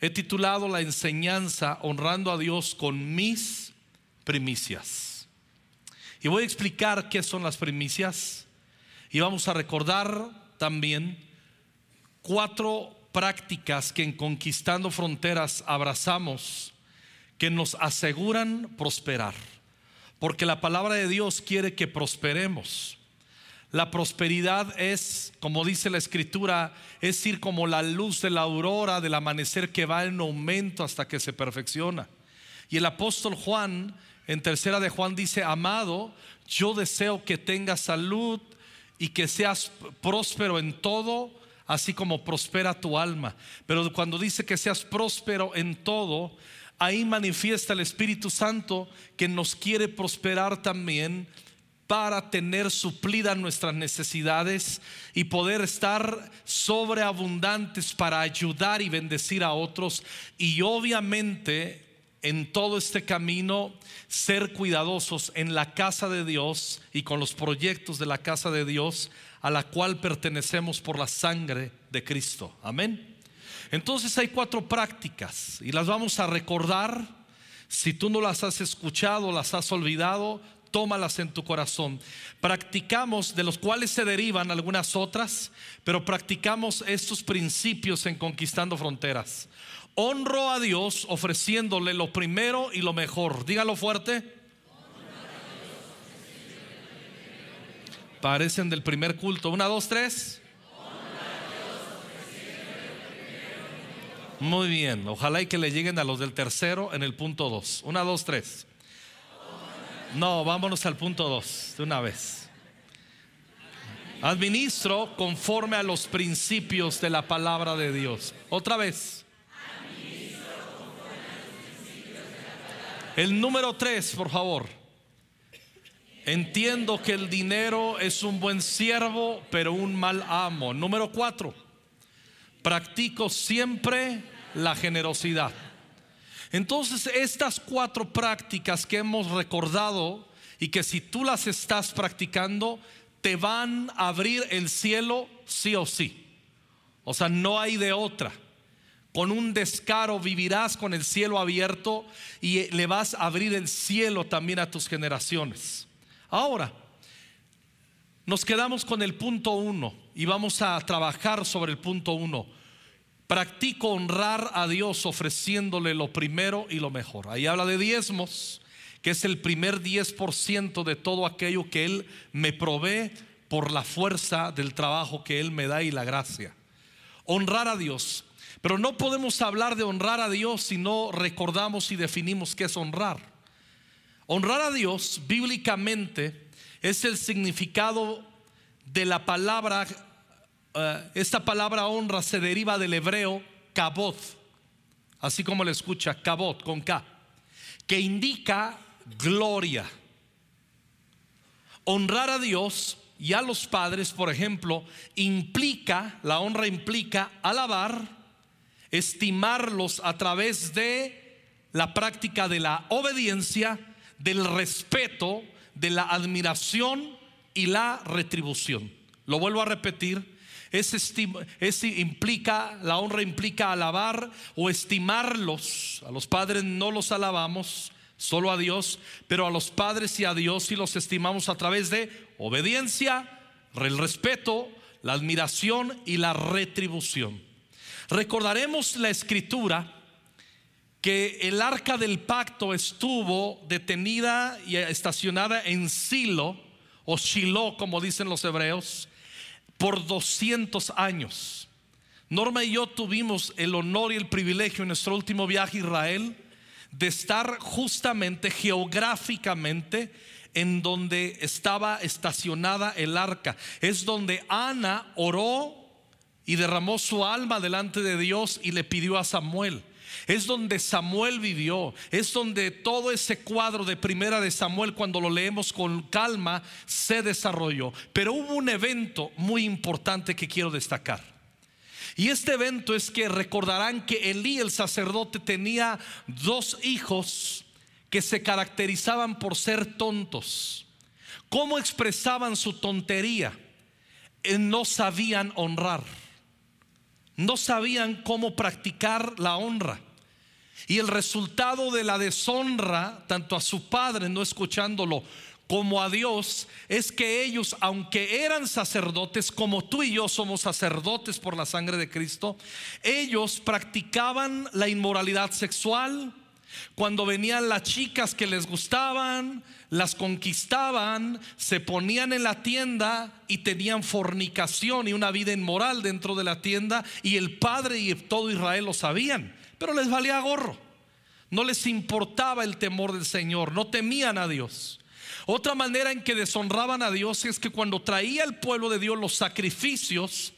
he titulado la enseñanza Honrando a Dios con mis primicias. Y voy a explicar qué son las primicias y vamos a recordar también cuatro prácticas que en Conquistando Fronteras abrazamos que nos aseguran prosperar. Porque la palabra de Dios quiere que prosperemos. La prosperidad es, como dice la escritura, es ir como la luz de la aurora del amanecer que va en aumento hasta que se perfecciona. Y el apóstol Juan, en tercera de Juan, dice, amado, yo deseo que tengas salud y que seas próspero en todo, así como prospera tu alma. Pero cuando dice que seas próspero en todo, ahí manifiesta el Espíritu Santo que nos quiere prosperar también para tener suplidas nuestras necesidades y poder estar sobreabundantes para ayudar y bendecir a otros y obviamente en todo este camino ser cuidadosos en la casa de Dios y con los proyectos de la casa de Dios a la cual pertenecemos por la sangre de Cristo. Amén. Entonces hay cuatro prácticas y las vamos a recordar. Si tú no las has escuchado, las has olvidado, tómalas en tu corazón. Practicamos, de los cuales se derivan algunas otras, pero practicamos estos principios en conquistando fronteras. Honro a Dios ofreciéndole lo primero y lo mejor. Dígalo fuerte. Parecen del primer culto. Una, dos, tres. Muy bien, ojalá y que le lleguen a los del tercero en el punto dos. Una, dos, tres. No, vámonos al punto 2 de una vez. Administro conforme a los principios de la palabra de Dios. Otra vez. El número 3, por favor. Entiendo que el dinero es un buen siervo, pero un mal amo. Número 4. Practico siempre la generosidad. Entonces, estas cuatro prácticas que hemos recordado y que si tú las estás practicando, te van a abrir el cielo sí o sí. O sea, no hay de otra. Con un descaro vivirás con el cielo abierto y le vas a abrir el cielo también a tus generaciones. Ahora, nos quedamos con el punto uno y vamos a trabajar sobre el punto uno Practico honrar a Dios ofreciéndole lo primero y lo mejor. Ahí habla de diezmos, que es el primer 10% de todo aquello que Él me provee por la fuerza del trabajo que Él me da y la gracia. Honrar a Dios. Pero no podemos hablar de honrar a Dios si no recordamos y definimos qué es honrar. Honrar a Dios bíblicamente es el significado de la palabra eh, esta palabra honra se deriva del hebreo kabot, así como le escucha, kabot con K, que indica gloria. Honrar a Dios y a los padres, por ejemplo, implica, la honra implica alabar, estimarlos a través de la práctica de la obediencia, del respeto, de la admiración y la retribución. Lo vuelvo a repetir, ese, implica, la honra implica alabar o estimarlos. A los padres no los alabamos, solo a Dios, pero a los padres y a Dios sí los estimamos a través de obediencia, el respeto, la admiración y la retribución. Recordaremos la escritura que el arca del pacto estuvo detenida y estacionada en Silo o Shiloh, como dicen los hebreos, por 200 años. Norma y yo tuvimos el honor y el privilegio en nuestro último viaje a Israel de estar justamente geográficamente en donde estaba estacionada el arca. Es donde Ana oró y derramó su alma delante de Dios y le pidió a Samuel. Es donde Samuel vivió, es donde todo ese cuadro de primera de Samuel, cuando lo leemos con calma, se desarrolló. Pero hubo un evento muy importante que quiero destacar. Y este evento es que recordarán que Elí, el sacerdote, tenía dos hijos que se caracterizaban por ser tontos. ¿Cómo expresaban su tontería? Eh, no sabían honrar no sabían cómo practicar la honra. Y el resultado de la deshonra, tanto a su padre no escuchándolo, como a Dios, es que ellos, aunque eran sacerdotes, como tú y yo somos sacerdotes por la sangre de Cristo, ellos practicaban la inmoralidad sexual. Cuando venían las chicas que les gustaban, las conquistaban, se ponían en la tienda y tenían fornicación y una vida inmoral dentro de la tienda y el padre y todo Israel lo sabían, pero les valía gorro. No les importaba el temor del Señor, no temían a Dios. Otra manera en que deshonraban a Dios es que cuando traía el pueblo de Dios los sacrificios,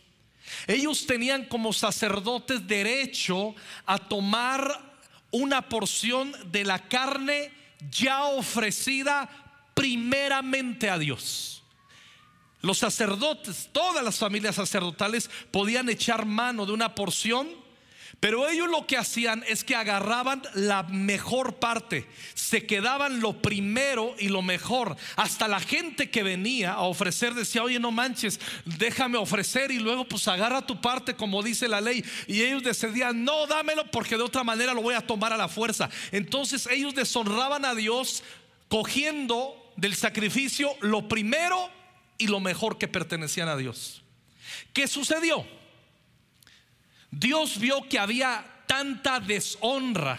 ellos tenían como sacerdotes derecho a tomar una porción de la carne ya ofrecida primeramente a Dios. Los sacerdotes, todas las familias sacerdotales podían echar mano de una porción pero ellos lo que hacían es que agarraban la mejor parte, se quedaban lo primero y lo mejor. Hasta la gente que venía a ofrecer decía, oye, no manches, déjame ofrecer y luego pues agarra tu parte como dice la ley. Y ellos decidían, no, dámelo porque de otra manera lo voy a tomar a la fuerza. Entonces ellos deshonraban a Dios cogiendo del sacrificio lo primero y lo mejor que pertenecían a Dios. ¿Qué sucedió? Dios vio que había tanta deshonra,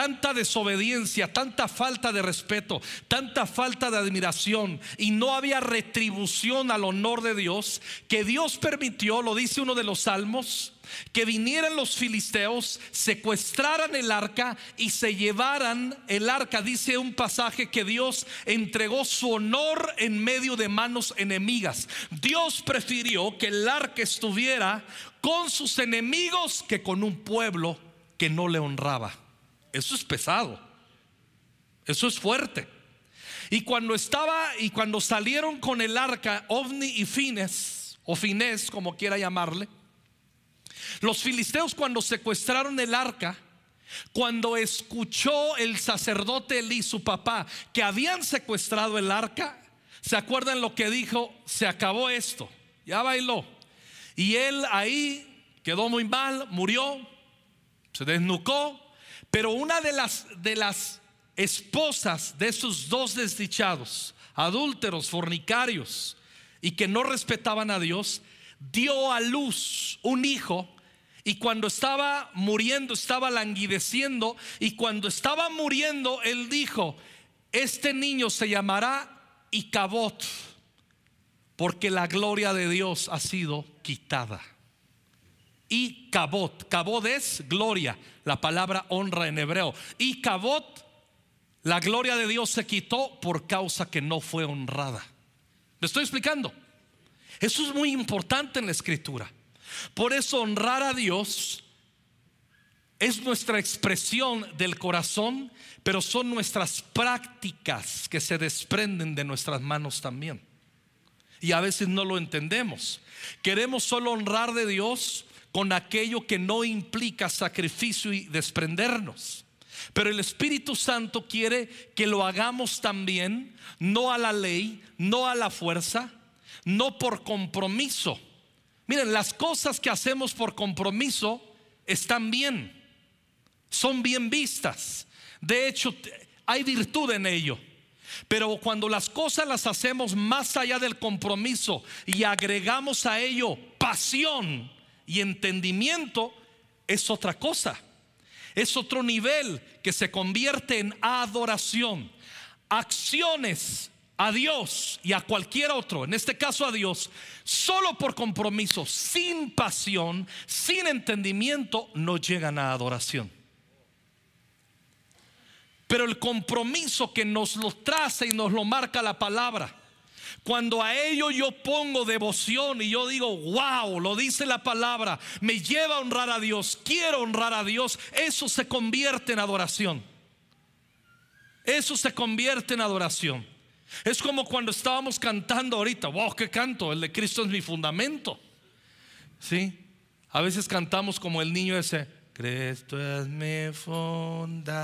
tanta desobediencia, tanta falta de respeto, tanta falta de admiración y no había retribución al honor de Dios, que Dios permitió, lo dice uno de los salmos, que vinieran los filisteos, secuestraran el arca y se llevaran el arca. Dice un pasaje que Dios entregó su honor en medio de manos enemigas. Dios prefirió que el arca estuviera con sus enemigos que con un pueblo que no le honraba. Eso es pesado. Eso es fuerte. Y cuando estaba y cuando salieron con el arca Ovni y Fines, o Fines como quiera llamarle, los filisteos cuando secuestraron el arca, cuando escuchó el sacerdote Elí, su papá, que habían secuestrado el arca, ¿se acuerdan lo que dijo? Se acabó esto, ya bailó. Y él ahí quedó muy mal, murió, se desnucó, pero una de las, de las esposas de esos dos desdichados, adúlteros, fornicarios, y que no respetaban a Dios, dio a luz un hijo y cuando estaba muriendo, estaba languideciendo. Y cuando estaba muriendo, él dijo, este niño se llamará Icabot, porque la gloria de Dios ha sido quitada. Icabot, Cabot es gloria, la palabra honra en hebreo. Icabot, la gloria de Dios se quitó por causa que no fue honrada. ¿Me estoy explicando? Eso es muy importante en la escritura. Por eso honrar a Dios es nuestra expresión del corazón, pero son nuestras prácticas que se desprenden de nuestras manos también. Y a veces no lo entendemos. Queremos solo honrar de Dios con aquello que no implica sacrificio y desprendernos. Pero el Espíritu Santo quiere que lo hagamos también, no a la ley, no a la fuerza, no por compromiso Miren, las cosas que hacemos por compromiso están bien, son bien vistas. De hecho, hay virtud en ello. Pero cuando las cosas las hacemos más allá del compromiso y agregamos a ello pasión y entendimiento, es otra cosa. Es otro nivel que se convierte en adoración. Acciones a Dios y a cualquier otro, en este caso a Dios, solo por compromiso, sin pasión, sin entendimiento, no llegan a adoración. Pero el compromiso que nos lo traza y nos lo marca la palabra, cuando a ello yo pongo devoción y yo digo, wow, lo dice la palabra, me lleva a honrar a Dios, quiero honrar a Dios, eso se convierte en adoración. Eso se convierte en adoración. Es como cuando estábamos cantando ahorita, wow, qué canto, el de Cristo es mi fundamento. ¿Sí? A veces cantamos como el niño ese, Cristo es mi fundamento.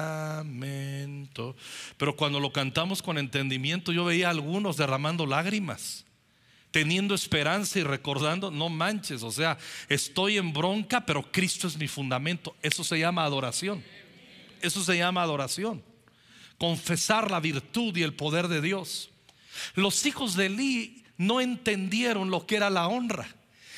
Pero cuando lo cantamos con entendimiento, yo veía a algunos derramando lágrimas. teniendo esperanza y recordando, no manches, o sea, estoy en bronca, pero Cristo es mi fundamento. Eso se llama adoración. Eso se llama adoración. Confesar la virtud y el poder de Dios. Los hijos de Eli no entendieron lo que era la honra.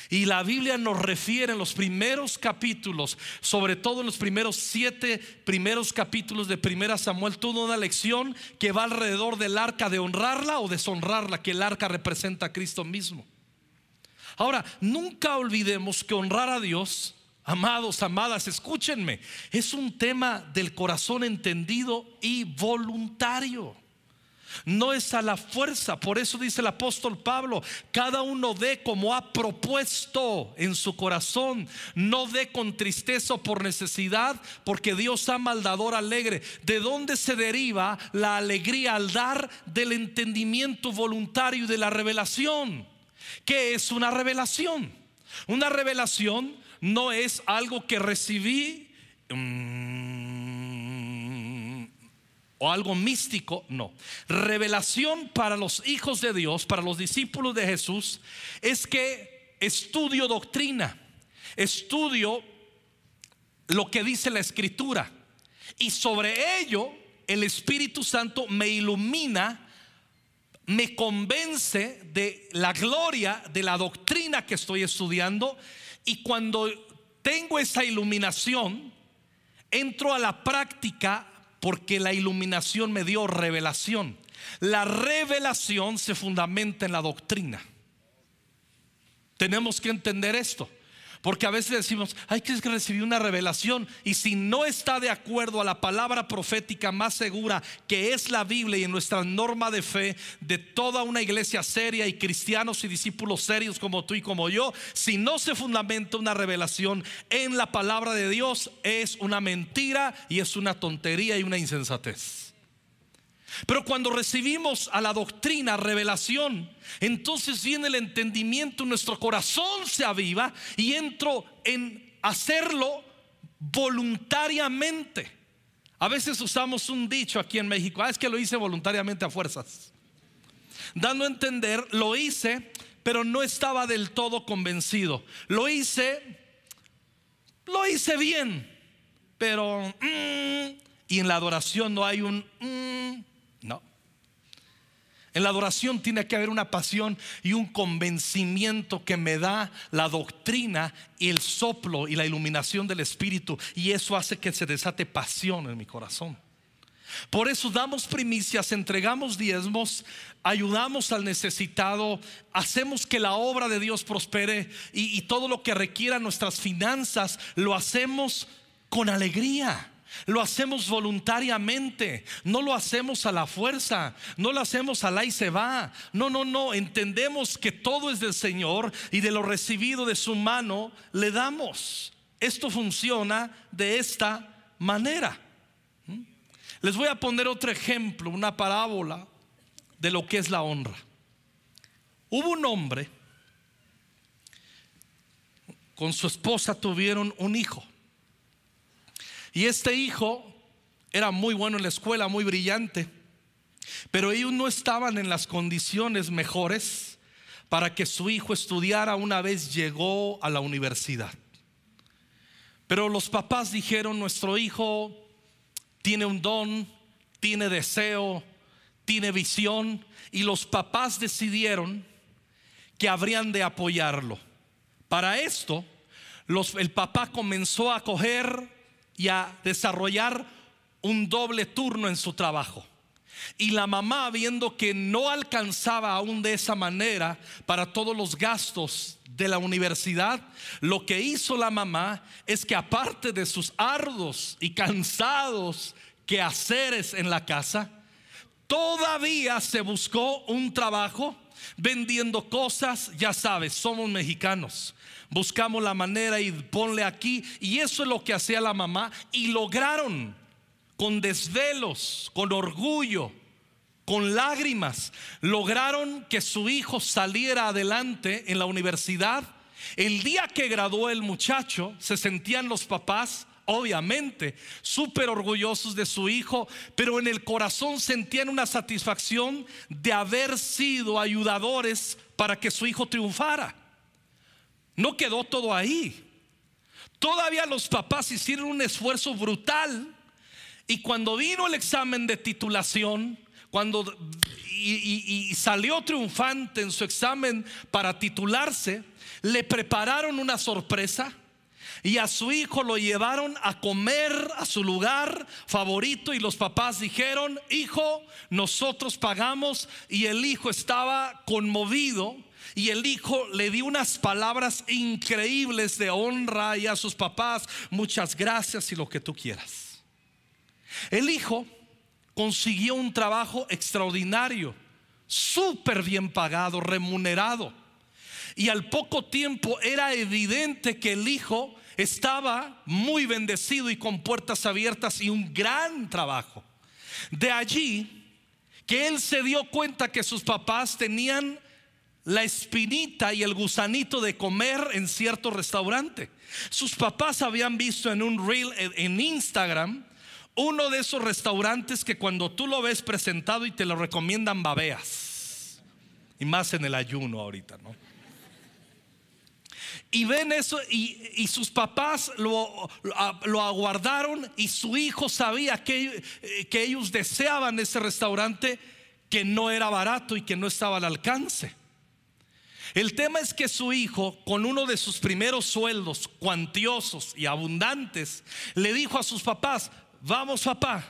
Y la Biblia nos refiere en los primeros capítulos, sobre todo en los primeros siete primeros capítulos de Primera Samuel, toda una lección que va alrededor del arca de honrarla o deshonrarla, que el arca representa a Cristo mismo. Ahora, nunca olvidemos que honrar a Dios, amados, amadas, escúchenme, es un tema del corazón entendido y voluntario. No es a la fuerza. Por eso dice el apóstol Pablo, cada uno dé como ha propuesto en su corazón. No dé con tristeza o por necesidad, porque Dios ama al alegre. ¿De dónde se deriva la alegría al dar del entendimiento voluntario y de la revelación? ¿Qué es una revelación? Una revelación no es algo que recibí. Mm, o algo místico, no. Revelación para los hijos de Dios, para los discípulos de Jesús, es que estudio doctrina, estudio lo que dice la escritura y sobre ello el Espíritu Santo me ilumina, me convence de la gloria de la doctrina que estoy estudiando y cuando tengo esa iluminación, entro a la práctica porque la iluminación me dio revelación. La revelación se fundamenta en la doctrina. Tenemos que entender esto. Porque a veces decimos, hay que recibir una revelación y si no está de acuerdo a la palabra profética más segura que es la Biblia y en nuestra norma de fe de toda una iglesia seria y cristianos y discípulos serios como tú y como yo, si no se fundamenta una revelación en la palabra de Dios es una mentira y es una tontería y una insensatez. Pero cuando recibimos a la doctrina, revelación, entonces viene el entendimiento, nuestro corazón se aviva y entro en hacerlo voluntariamente. A veces usamos un dicho aquí en México, ah, es que lo hice voluntariamente a fuerzas. Dando a entender, lo hice, pero no estaba del todo convencido. Lo hice, lo hice bien, pero... Mm, y en la adoración no hay un... Mm. En la adoración tiene que haber una pasión y un convencimiento que me da la doctrina y el soplo y la iluminación del Espíritu. Y eso hace que se desate pasión en mi corazón. Por eso damos primicias, entregamos diezmos, ayudamos al necesitado, hacemos que la obra de Dios prospere y, y todo lo que requiera nuestras finanzas lo hacemos con alegría. Lo hacemos voluntariamente, no lo hacemos a la fuerza, no lo hacemos a la y se va. No, no, no, entendemos que todo es del Señor y de lo recibido de su mano le damos. Esto funciona de esta manera. ¿Mm? Les voy a poner otro ejemplo, una parábola de lo que es la honra. Hubo un hombre, con su esposa tuvieron un hijo. Y este hijo era muy bueno en la escuela, muy brillante, pero ellos no estaban en las condiciones mejores para que su hijo estudiara una vez llegó a la universidad. Pero los papás dijeron, nuestro hijo tiene un don, tiene deseo, tiene visión, y los papás decidieron que habrían de apoyarlo. Para esto, el papá comenzó a coger y a desarrollar un doble turno en su trabajo. Y la mamá, viendo que no alcanzaba aún de esa manera para todos los gastos de la universidad, lo que hizo la mamá es que aparte de sus ardos y cansados quehaceres en la casa, todavía se buscó un trabajo vendiendo cosas, ya sabes, somos mexicanos buscamos la manera y ponle aquí. Y eso es lo que hacía la mamá. Y lograron con desvelos, con orgullo, con lágrimas, lograron que su hijo saliera adelante en la universidad. El día que graduó el muchacho, se sentían los papás obviamente, súper orgullosos de su hijo, pero en el corazón sentían una satisfacción de haber sido ayudadores para que su hijo triunfara. No quedó todo ahí. Todavía los papás hicieron un esfuerzo brutal y cuando vino el examen de titulación, cuando y, salió triunfante en su examen para titularse, le prepararon una sorpresa y a su hijo lo llevaron a comer a su lugar favorito y los papás dijeron, hijo, nosotros pagamos y el hijo estaba conmovido y el hijo le dio unas palabras increíbles de honra y a sus papás, muchas gracias y lo que tú quieras. El hijo consiguió un trabajo extraordinario, súper bien pagado, remunerado. Y al poco tiempo era evidente que el hijo estaba muy bendecido y con puertas abiertas y un gran trabajo. De allí que él se dio cuenta que sus papás tenían la espinita y el gusanito de comer en cierto restaurante. Sus papás habían visto en un reel en Instagram uno de esos restaurantes que cuando tú lo ves presentado y te lo recomiendan babeas. Y más en el ayuno ahorita, ¿no? Y ven eso y, sus papás lo, lo, aguardaron y su hijo sabía que, que ellos deseaban ese restaurante que no era barato y que no estaba al alcance. El tema es que su hijo, con uno de sus primeros sueldos cuantiosos y abundantes, le dijo a sus papás, vamos papá,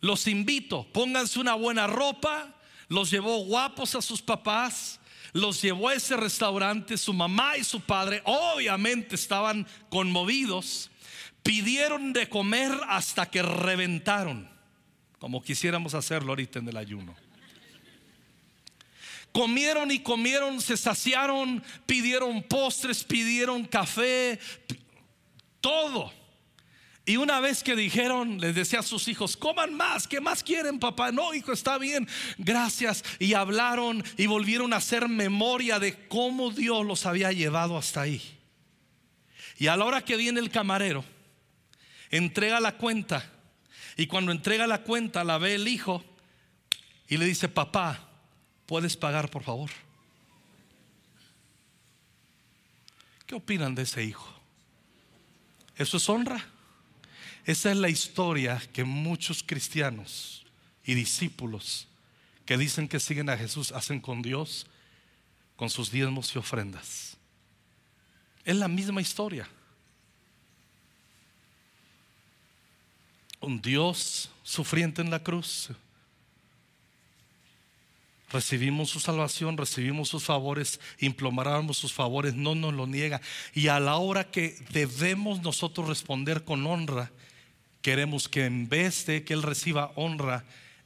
los invito, pónganse una buena ropa, los llevó guapos a sus papás, los llevó a ese restaurante, su mamá y su padre obviamente estaban conmovidos, pidieron de comer hasta que reventaron, como quisiéramos hacerlo ahorita en el ayuno. Comieron y comieron, se saciaron, pidieron postres, pidieron café, todo. Y una vez que dijeron, les decía a sus hijos, coman más, ¿qué más quieren, papá? No, hijo, está bien, gracias. Y hablaron y volvieron a hacer memoria de cómo Dios los había llevado hasta ahí. Y a la hora que viene el camarero, entrega la cuenta. Y cuando entrega la cuenta, la ve el hijo y le dice, papá, ¿puedes pagar, por favor? ¿Qué opinan de ese hijo? ¿Eso es honra? Esa es la historia que muchos cristianos y discípulos que dicen que siguen a Jesús hacen con Dios con sus diezmos y ofrendas. Es la misma historia. Un Dios sufriente en la cruz. Recibimos su salvación, recibimos sus favores, imploramos sus favores, no nos lo niega. Y a la hora que debemos nosotros responder con honra, Queremos que en vez de que Él reciba honra,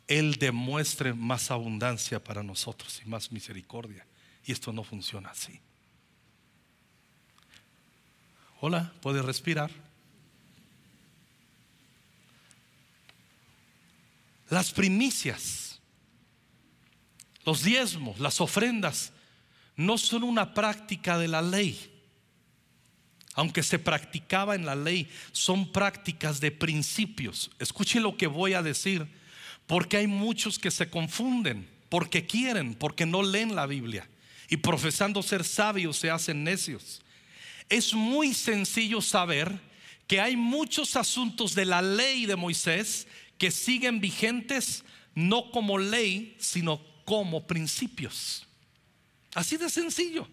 Él demuestre más abundancia para nosotros y más misericordia. Y esto no funciona así. Hola, ¿puede respirar? Las primicias, los diezmos, las ofrendas, no son una práctica de la ley aunque se practicaba en la ley, son prácticas de principios. Escuche lo que voy a decir, porque hay muchos que se confunden, porque quieren, porque no leen la Biblia y profesando ser sabios se hacen necios. Es muy sencillo saber que hay muchos asuntos de la ley de Moisés que siguen vigentes no como ley, sino como principios. Así de sencillo.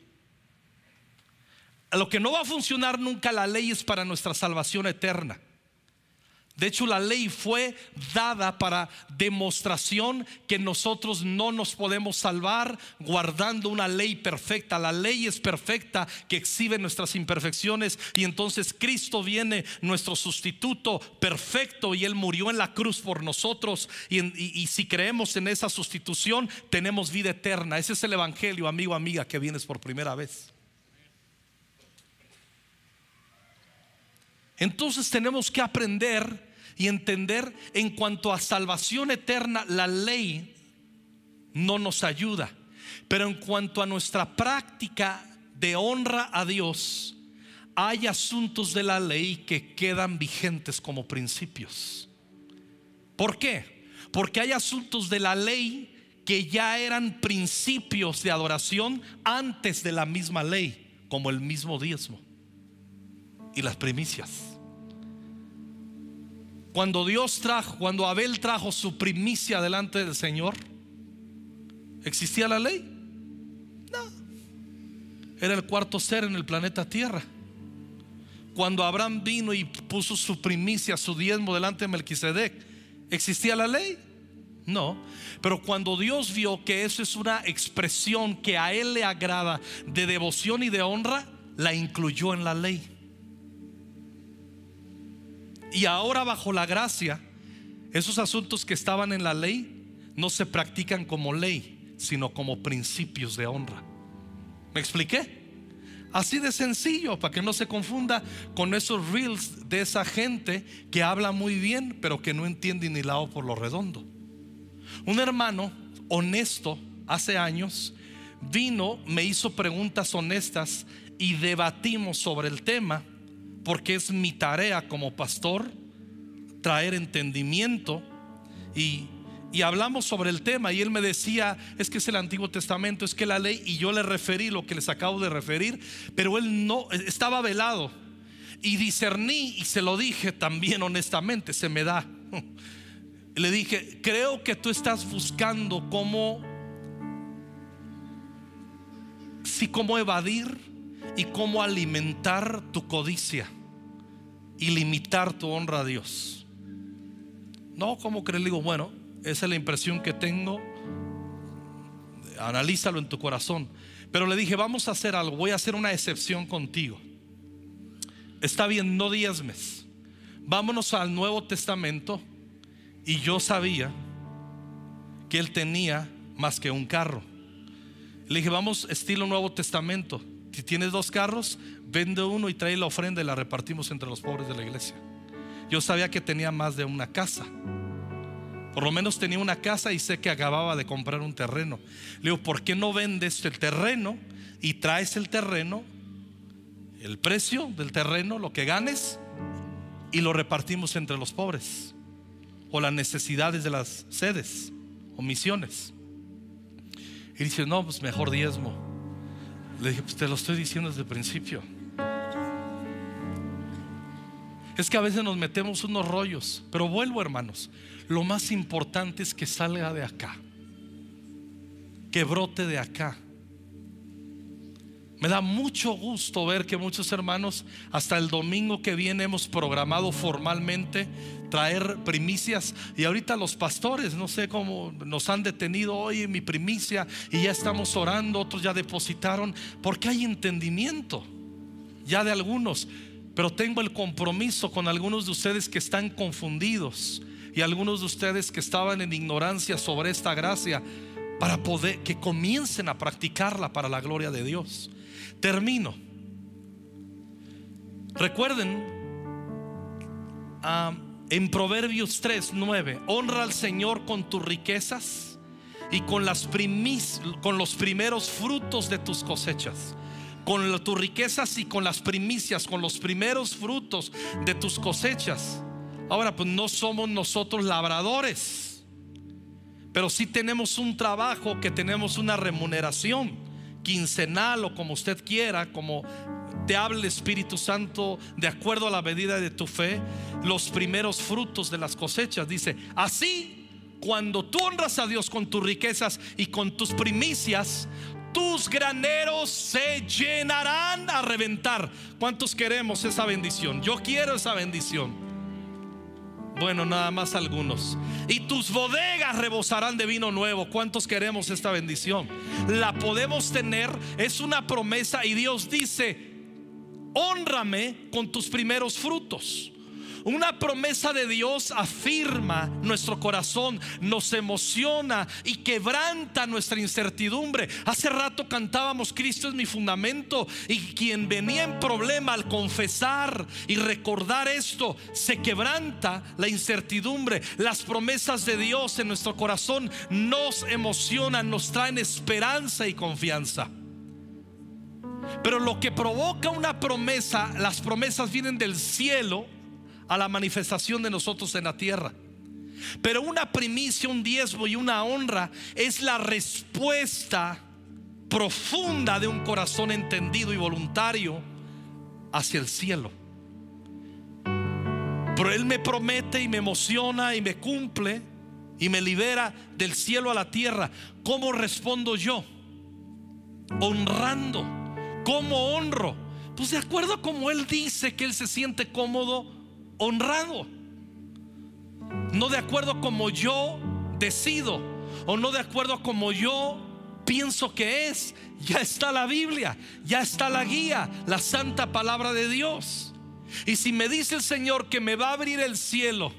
Lo que no va a funcionar nunca la ley es para nuestra salvación eterna. De hecho, la ley fue dada para demostración que nosotros no nos podemos salvar guardando una ley perfecta. La ley es perfecta que exhibe nuestras imperfecciones y entonces Cristo viene, nuestro sustituto perfecto, y Él murió en la cruz por nosotros. Y, si creemos en esa sustitución, tenemos vida eterna. Ese es el Evangelio, amigo, amiga, que vienes por primera vez. Entonces tenemos que aprender y entender en cuanto a salvación eterna, la ley no nos ayuda. Pero en cuanto a nuestra práctica de honra a Dios, hay asuntos de la ley que quedan vigentes como principios. ¿Por qué? Porque hay asuntos de la ley que ya eran principios de adoración antes de la misma ley, como el mismo diezmo y las primicias. Cuando Dios trajo, cuando Abel trajo su primicia delante del Señor, ¿existía la ley? No. Era el cuarto ser en el planeta Tierra. Cuando Abraham vino y puso su primicia, su diezmo delante de Melquisedec, ¿existía la ley? No, pero cuando Dios vio que eso es una expresión que a Él le agrada de devoción y de honra, la incluyó en la ley. Y ahora bajo la gracia, esos asuntos que estaban en la ley no se practican como ley, sino como principios de honra. ¿Me expliqué? Así de sencillo, para que no se confunda con esos reels de esa gente que habla muy bien, pero que no entiende ni lado por lo redondo. Un hermano honesto hace años vino, me hizo preguntas honestas y debatimos sobre el tema, porque es mi tarea como pastor traer entendimiento y, y hablamos sobre el tema y él me decía, es que es el Antiguo Testamento, es que la ley y yo le referí lo que les acabo de referir, pero él no estaba velado y discerní y se lo dije también honestamente, se me da. Le dije, creo que tú estás buscando cómo, sí, cómo evadir y cómo alimentar tu codicia y limitar tu honra a Dios. No, ¿cómo crees? Le digo, bueno, esa es la impresión que tengo. Analízalo en tu corazón. Pero le dije, vamos a hacer algo, voy a hacer una excepción contigo. Está bien, no diezmes. Vámonos al Nuevo Testamento y yo sabía que él tenía más que un carro. Le dije, vamos estilo Nuevo Testamento. Si tienes dos carros, vende uno y trae la ofrenda y la repartimos entre los pobres de la iglesia. Yo sabía que tenía más de una casa. Por lo menos tenía una casa y sé que acababa de comprar un terreno. Le digo, ¿por qué no vendes el terreno y traes el terreno, el precio del terreno, lo que ganes, y lo repartimos entre los pobres? o las necesidades de las sedes o misiones. Y dice, no, pues mejor diezmo. Le dije, pues te lo estoy diciendo desde el principio. Es que a veces nos metemos unos rollos, pero vuelvo hermanos, lo más importante es que salga de acá, que brote de acá. Me da mucho gusto ver que muchos hermanos hasta el domingo que viene hemos programado formalmente traer primicias y ahorita los pastores, no sé cómo nos han detenido hoy mi primicia y ya estamos orando, otros ya depositaron, porque hay entendimiento ya de algunos, pero tengo el compromiso con algunos de ustedes que están confundidos y algunos de ustedes que estaban en ignorancia sobre esta gracia para poder que comiencen a practicarla para la gloria de Dios. Termino. Recuerden, ah, en Proverbios 3, 9, honra al Señor con tus riquezas y con, las primis, con los primeros frutos de tus cosechas. Con tus riquezas y con las primicias, con los primeros frutos de tus cosechas. Ahora, pues no somos nosotros labradores, pero sí tenemos un trabajo que tenemos una remuneración quincenal o como usted quiera, como te hable el Espíritu Santo de acuerdo a la medida de tu fe, los primeros frutos de las cosechas. Dice, así cuando tú honras a Dios con tus riquezas y con tus primicias, tus graneros se llenarán a reventar. ¿Cuántos queremos esa bendición? Yo quiero esa bendición. Bueno, nada más algunos. Y tus bodegas rebosarán de vino nuevo. ¿Cuántos queremos esta bendición? La podemos tener. Es una promesa y Dios dice, honrame con tus primeros frutos. Una promesa de Dios afirma nuestro corazón, nos emociona y quebranta nuestra incertidumbre. Hace rato cantábamos, Cristo es mi fundamento y quien venía en problema al confesar y recordar esto, se quebranta la incertidumbre. Las promesas de Dios en nuestro corazón nos emocionan, nos traen esperanza y confianza. Pero lo que provoca una promesa, las promesas vienen del cielo a la manifestación de nosotros en la tierra. Pero una primicia, un diezmo y una honra es la respuesta profunda de un corazón entendido y voluntario hacia el cielo. Pero Él me promete y me emociona y me cumple y me libera del cielo a la tierra. ¿Cómo respondo yo? Honrando. ¿Cómo honro? Pues de acuerdo a como Él dice que Él se siente cómodo, honrado. No de acuerdo como yo decido o no de acuerdo como yo pienso que es. Ya está la Biblia, ya está la guía, la santa palabra de Dios. Y si me dice el Señor que me va a abrir el cielo,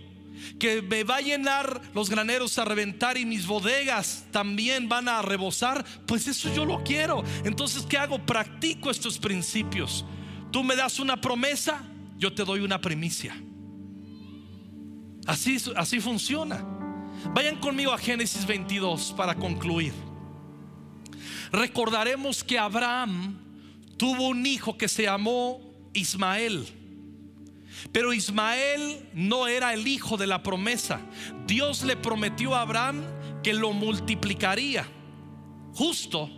que me va a llenar los graneros a reventar y mis bodegas también van a rebosar, pues eso yo lo quiero. Entonces, ¿qué hago? Practico estos principios. Tú me das una promesa, yo te doy una primicia. Así, así funciona. Vayan conmigo a Génesis 22 para concluir. Recordaremos que Abraham tuvo un hijo que se llamó Ismael. Pero Ismael no era el hijo de la promesa. Dios le prometió a Abraham que lo multiplicaría, justo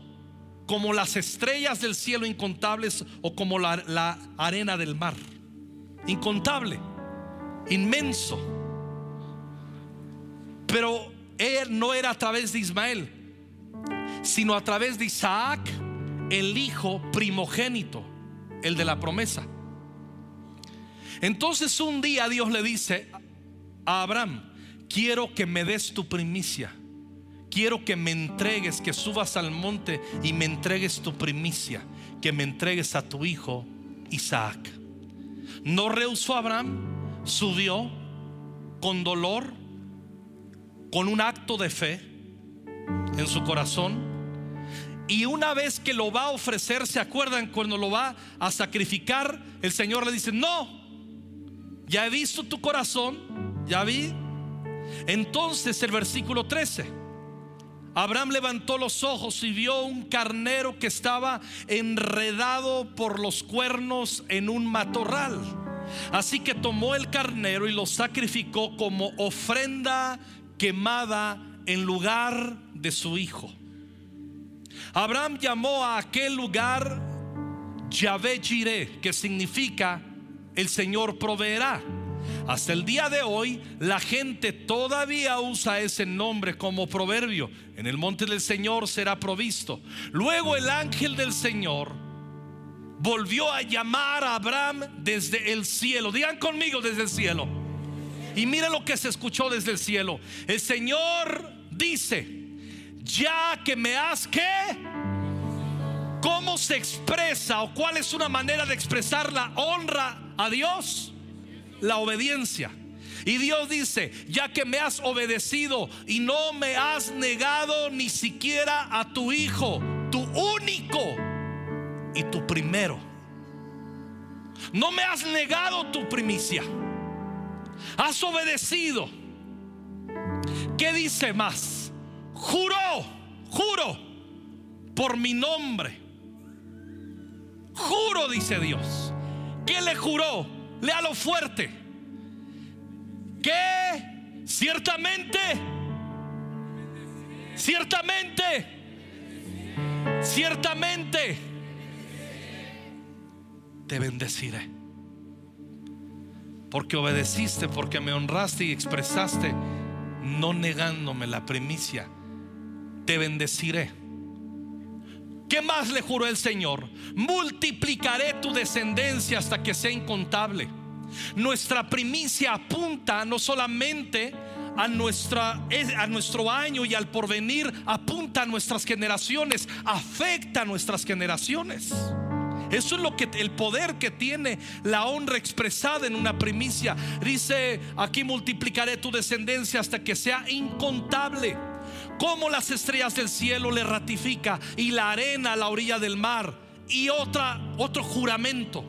como las estrellas del cielo incontables o como la, la arena del mar. Incontable, inmenso. Pero él no era a través de Ismael, sino a través de Isaac, el hijo primogénito, el de la promesa. Entonces un día Dios le dice a Abraham, quiero que me des tu primicia. Quiero que me entregues, que subas al monte y me entregues tu primicia, que me entregues a tu hijo Isaac. No rehusó Abraham, subió con dolor, con un acto de fe en su corazón. Y una vez que lo va a ofrecer, ¿se acuerdan cuando lo va a sacrificar? El Señor le dice, no, ya he visto tu corazón, ya vi. Entonces el versículo 13. Abraham levantó los ojos y vio un carnero que estaba enredado por los cuernos en un matorral. Así que tomó el carnero y lo sacrificó como ofrenda quemada en lugar de su hijo. Abraham llamó a aquel lugar Yahvé Jireh, que significa el Señor proveerá. Hasta el día de hoy la gente todavía usa ese nombre como proverbio. En el monte del Señor será provisto. Luego el ángel del Señor volvió a llamar a Abraham desde el cielo. Digan conmigo desde el cielo. Y mira lo que se escuchó desde el cielo. El Señor dice, ya que me has que ¿Cómo se expresa o cuál es una manera de expresar la honra a Dios? La obediencia. Y Dios dice, ya que me has obedecido y no me has negado ni siquiera a tu hijo, tu único y tu primero. No me has negado tu primicia. Has obedecido. ¿Qué dice más? Juró, juro por mi nombre Juro, dice Dios. ¿Qué le juró? Lo fuerte. Que ciertamente, ciertamente, ciertamente, te bendeciré. Porque obedeciste, porque me honraste y expresaste, no negándome la primicia, te bendeciré. ¿Qué más le juró el Señor? Multiplicaré tu descendencia hasta que sea incontable. Nuestra primicia apunta no solamente a, nuestra, a nuestro año y al porvenir, apunta a nuestras generaciones, afecta a nuestras generaciones. Eso es lo que el poder que tiene la honra expresada en una primicia. Dice, aquí multiplicaré tu descendencia hasta que sea incontable como las estrellas del cielo le ratifica y la arena a la orilla del mar. Y otra, otro juramento.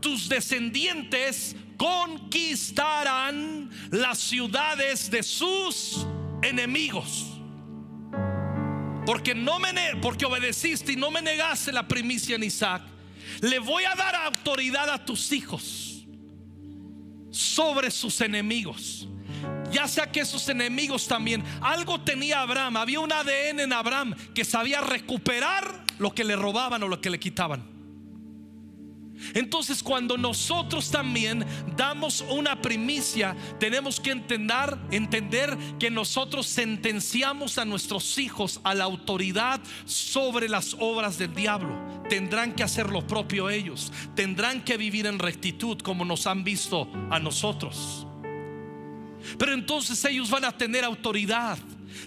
Tus descendientes conquistarán las ciudades de sus enemigos. Porque no me porque obedeciste y no me negaste la primicia en Isaac, le voy a dar autoridad a tus hijos sobre sus enemigos ya sea que esos enemigos también, algo tenía Abraham, había un ADN en Abraham que sabía recuperar lo que le robaban o lo que le quitaban. Entonces cuando nosotros también damos una primicia, tenemos que entender, entender que nosotros sentenciamos a nuestros hijos a la autoridad sobre las obras del diablo. Tendrán que hacer lo propio ellos, tendrán que vivir en rectitud como nos han visto a nosotros. Pero entonces ellos van a tener autoridad,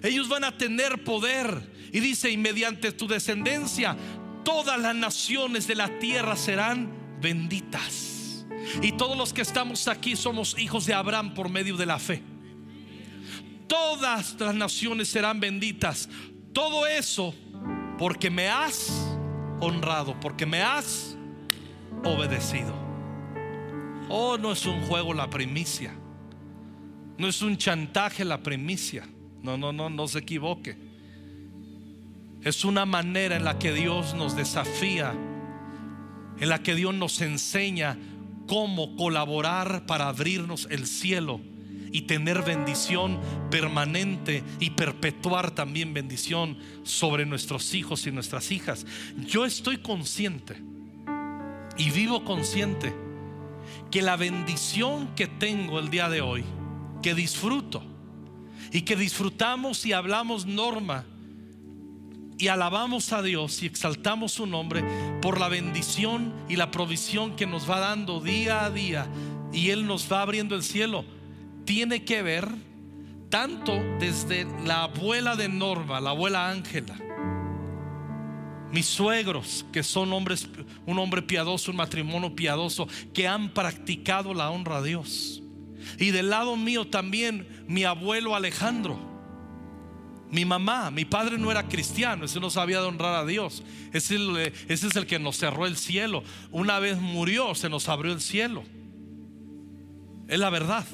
ellos van a tener poder. Y dice, y mediante tu descendencia, todas las naciones de la tierra serán benditas. Y todos los que estamos aquí somos hijos de Abraham por medio de la fe. Todas las naciones serán benditas. Todo eso porque me has honrado, porque me has obedecido. Oh, no es un juego la primicia. No es un chantaje la primicia. No, no, no, no se equivoque. Es una manera en la que Dios nos desafía en la que Dios nos enseña cómo colaborar para abrirnos el cielo y tener bendición permanente y perpetuar también bendición sobre nuestros hijos y nuestras hijas. Yo estoy consciente y vivo consciente que la bendición que tengo el día de hoy, que disfruto. Y que disfrutamos y hablamos norma. Y alabamos a Dios y exaltamos su nombre por la bendición y la provisión que nos va dando día a día. Y Él nos va abriendo el cielo, tiene que ver tanto desde la abuela de Norma, la abuela Ángela, mis suegros, que son hombres, un hombre piadoso, un matrimonio piadoso, que han practicado la honra a Dios. Y del lado mío también mi abuelo Alejandro mi mamá, mi padre no era cristiano, ese no sabía de honrar a Dios. Ese, ese, es el que nos cerró el cielo. Una vez murió, se nos abrió el cielo. Es la verdad.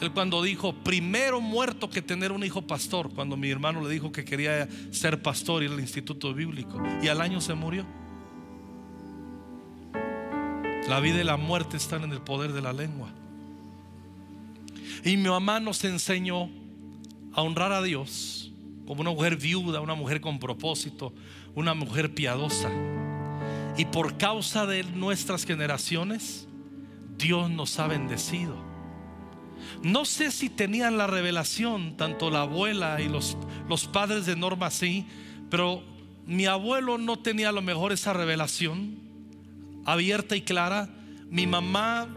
Él cuando dijo, primero muerto que tener un hijo pastor, cuando mi hermano le dijo que quería ser pastor y ir al instituto bíblico, y al año se murió. La vida y la muerte están en el poder de la lengua. Y mi mamá nos enseñó a honrar a Dios como una mujer viuda, una mujer con propósito, una mujer piadosa. Y por causa de nuestras generaciones, Dios nos ha bendecido. No sé si tenían la revelación, tanto la abuela y los, los padres de Norma sí, pero mi abuelo no tenía a lo mejor esa revelación abierta y clara. Mi mamá,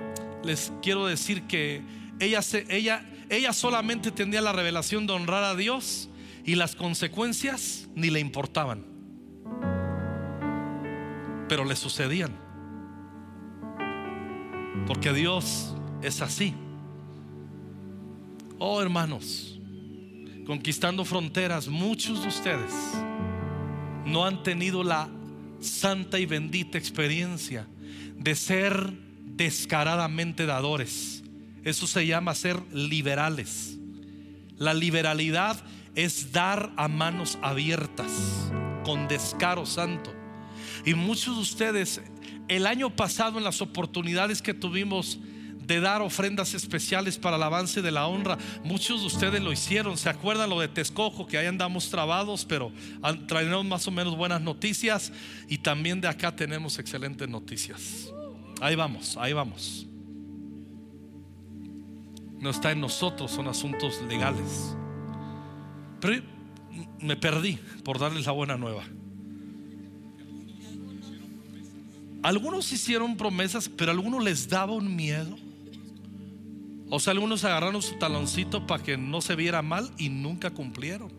les quiero decir que ella, ella ella solamente tenía la revelación de honrar a Dios y las consecuencias ni le importaban. Pero le sucedían. Porque Dios es así. Oh hermanos, conquistando fronteras, muchos de ustedes no han tenido la santa y bendita experiencia de ser descaradamente dadores eso se llama ser liberales. La liberalidad es dar a manos abiertas, con descaro santo. Y muchos de ustedes, el año pasado en las oportunidades que tuvimos de dar ofrendas especiales para el avance de la honra, muchos de ustedes lo hicieron. ¿Se acuerdan lo de Texcoco? Que ahí andamos trabados, pero traemos más o menos buenas noticias. Y también de acá tenemos excelentes noticias. Ahí vamos, ahí vamos no está en nosotros, son asuntos legales. Pero me perdí por darles la buena nueva. Algunos hicieron promesas, pero algunos les daba un miedo. O sea, algunos agarraron su taloncito para que no se viera mal y nunca cumplieron.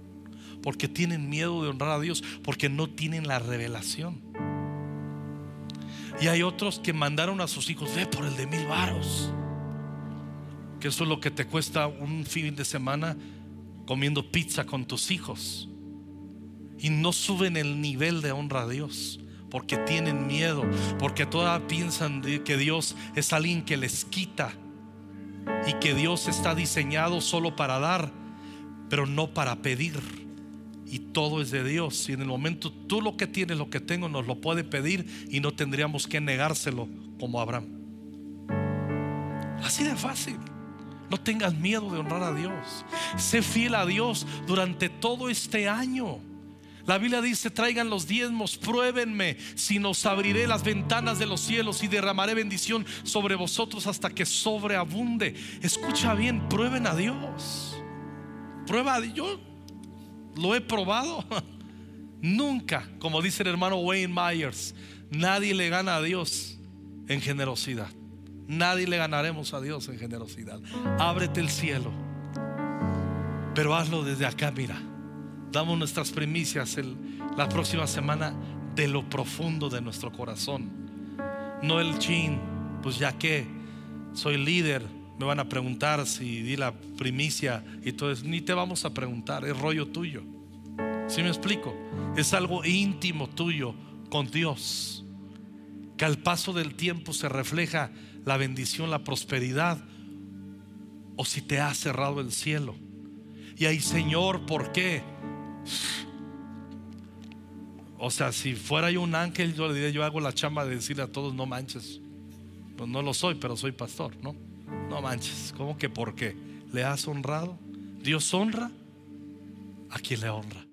Porque tienen miedo de honrar a Dios, porque no tienen la revelación. Y hay otros que mandaron a sus hijos, ve por el de mil varos que eso es lo que te cuesta un fin de semana comiendo pizza con tus hijos. Y no suben el nivel de honra a Dios porque tienen miedo, porque todavía piensan que Dios es alguien que les quita y que Dios está diseñado solo para dar, pero no para pedir. Y todo es de Dios. Y en el momento tú lo que tienes, lo que tengo, nos lo puede pedir y no tendríamos que negárselo como Abraham. Así de fácil. No tengas miedo de honrar a Dios. Sé fiel a Dios durante todo este año. La Biblia dice, traigan los diezmos, pruébenme, si nos abriré las ventanas de los cielos y derramaré bendición sobre vosotros hasta que sobreabunde. Escucha bien, prueben a Dios. Prueba Dios. Lo he probado. Nunca, como dice el hermano Wayne Myers, nadie le gana a Dios en generosidad. Nadie le ganaremos a Dios en generosidad. Ábrete el cielo. Pero hazlo desde acá, mira. Damos nuestras primicias la próxima semana de lo profundo de nuestro corazón. No el chin, pues ya que soy líder, me van a preguntar si di la primicia y eso. Ni te vamos a preguntar, es rollo tuyo. ¿Sí me explico? Es algo íntimo tuyo con Dios. Que al paso del tiempo se refleja la bendición, la prosperidad, o si te ha cerrado el cielo. Y ahí, Señor, ¿por qué? O sea, si fuera yo un ángel, yo le diría, yo hago la chamba de decirle a todos, no manches. Pues no lo soy, pero soy pastor, ¿no? No manches. ¿Cómo que por qué? ¿Le has honrado? Dios honra a quien le honra.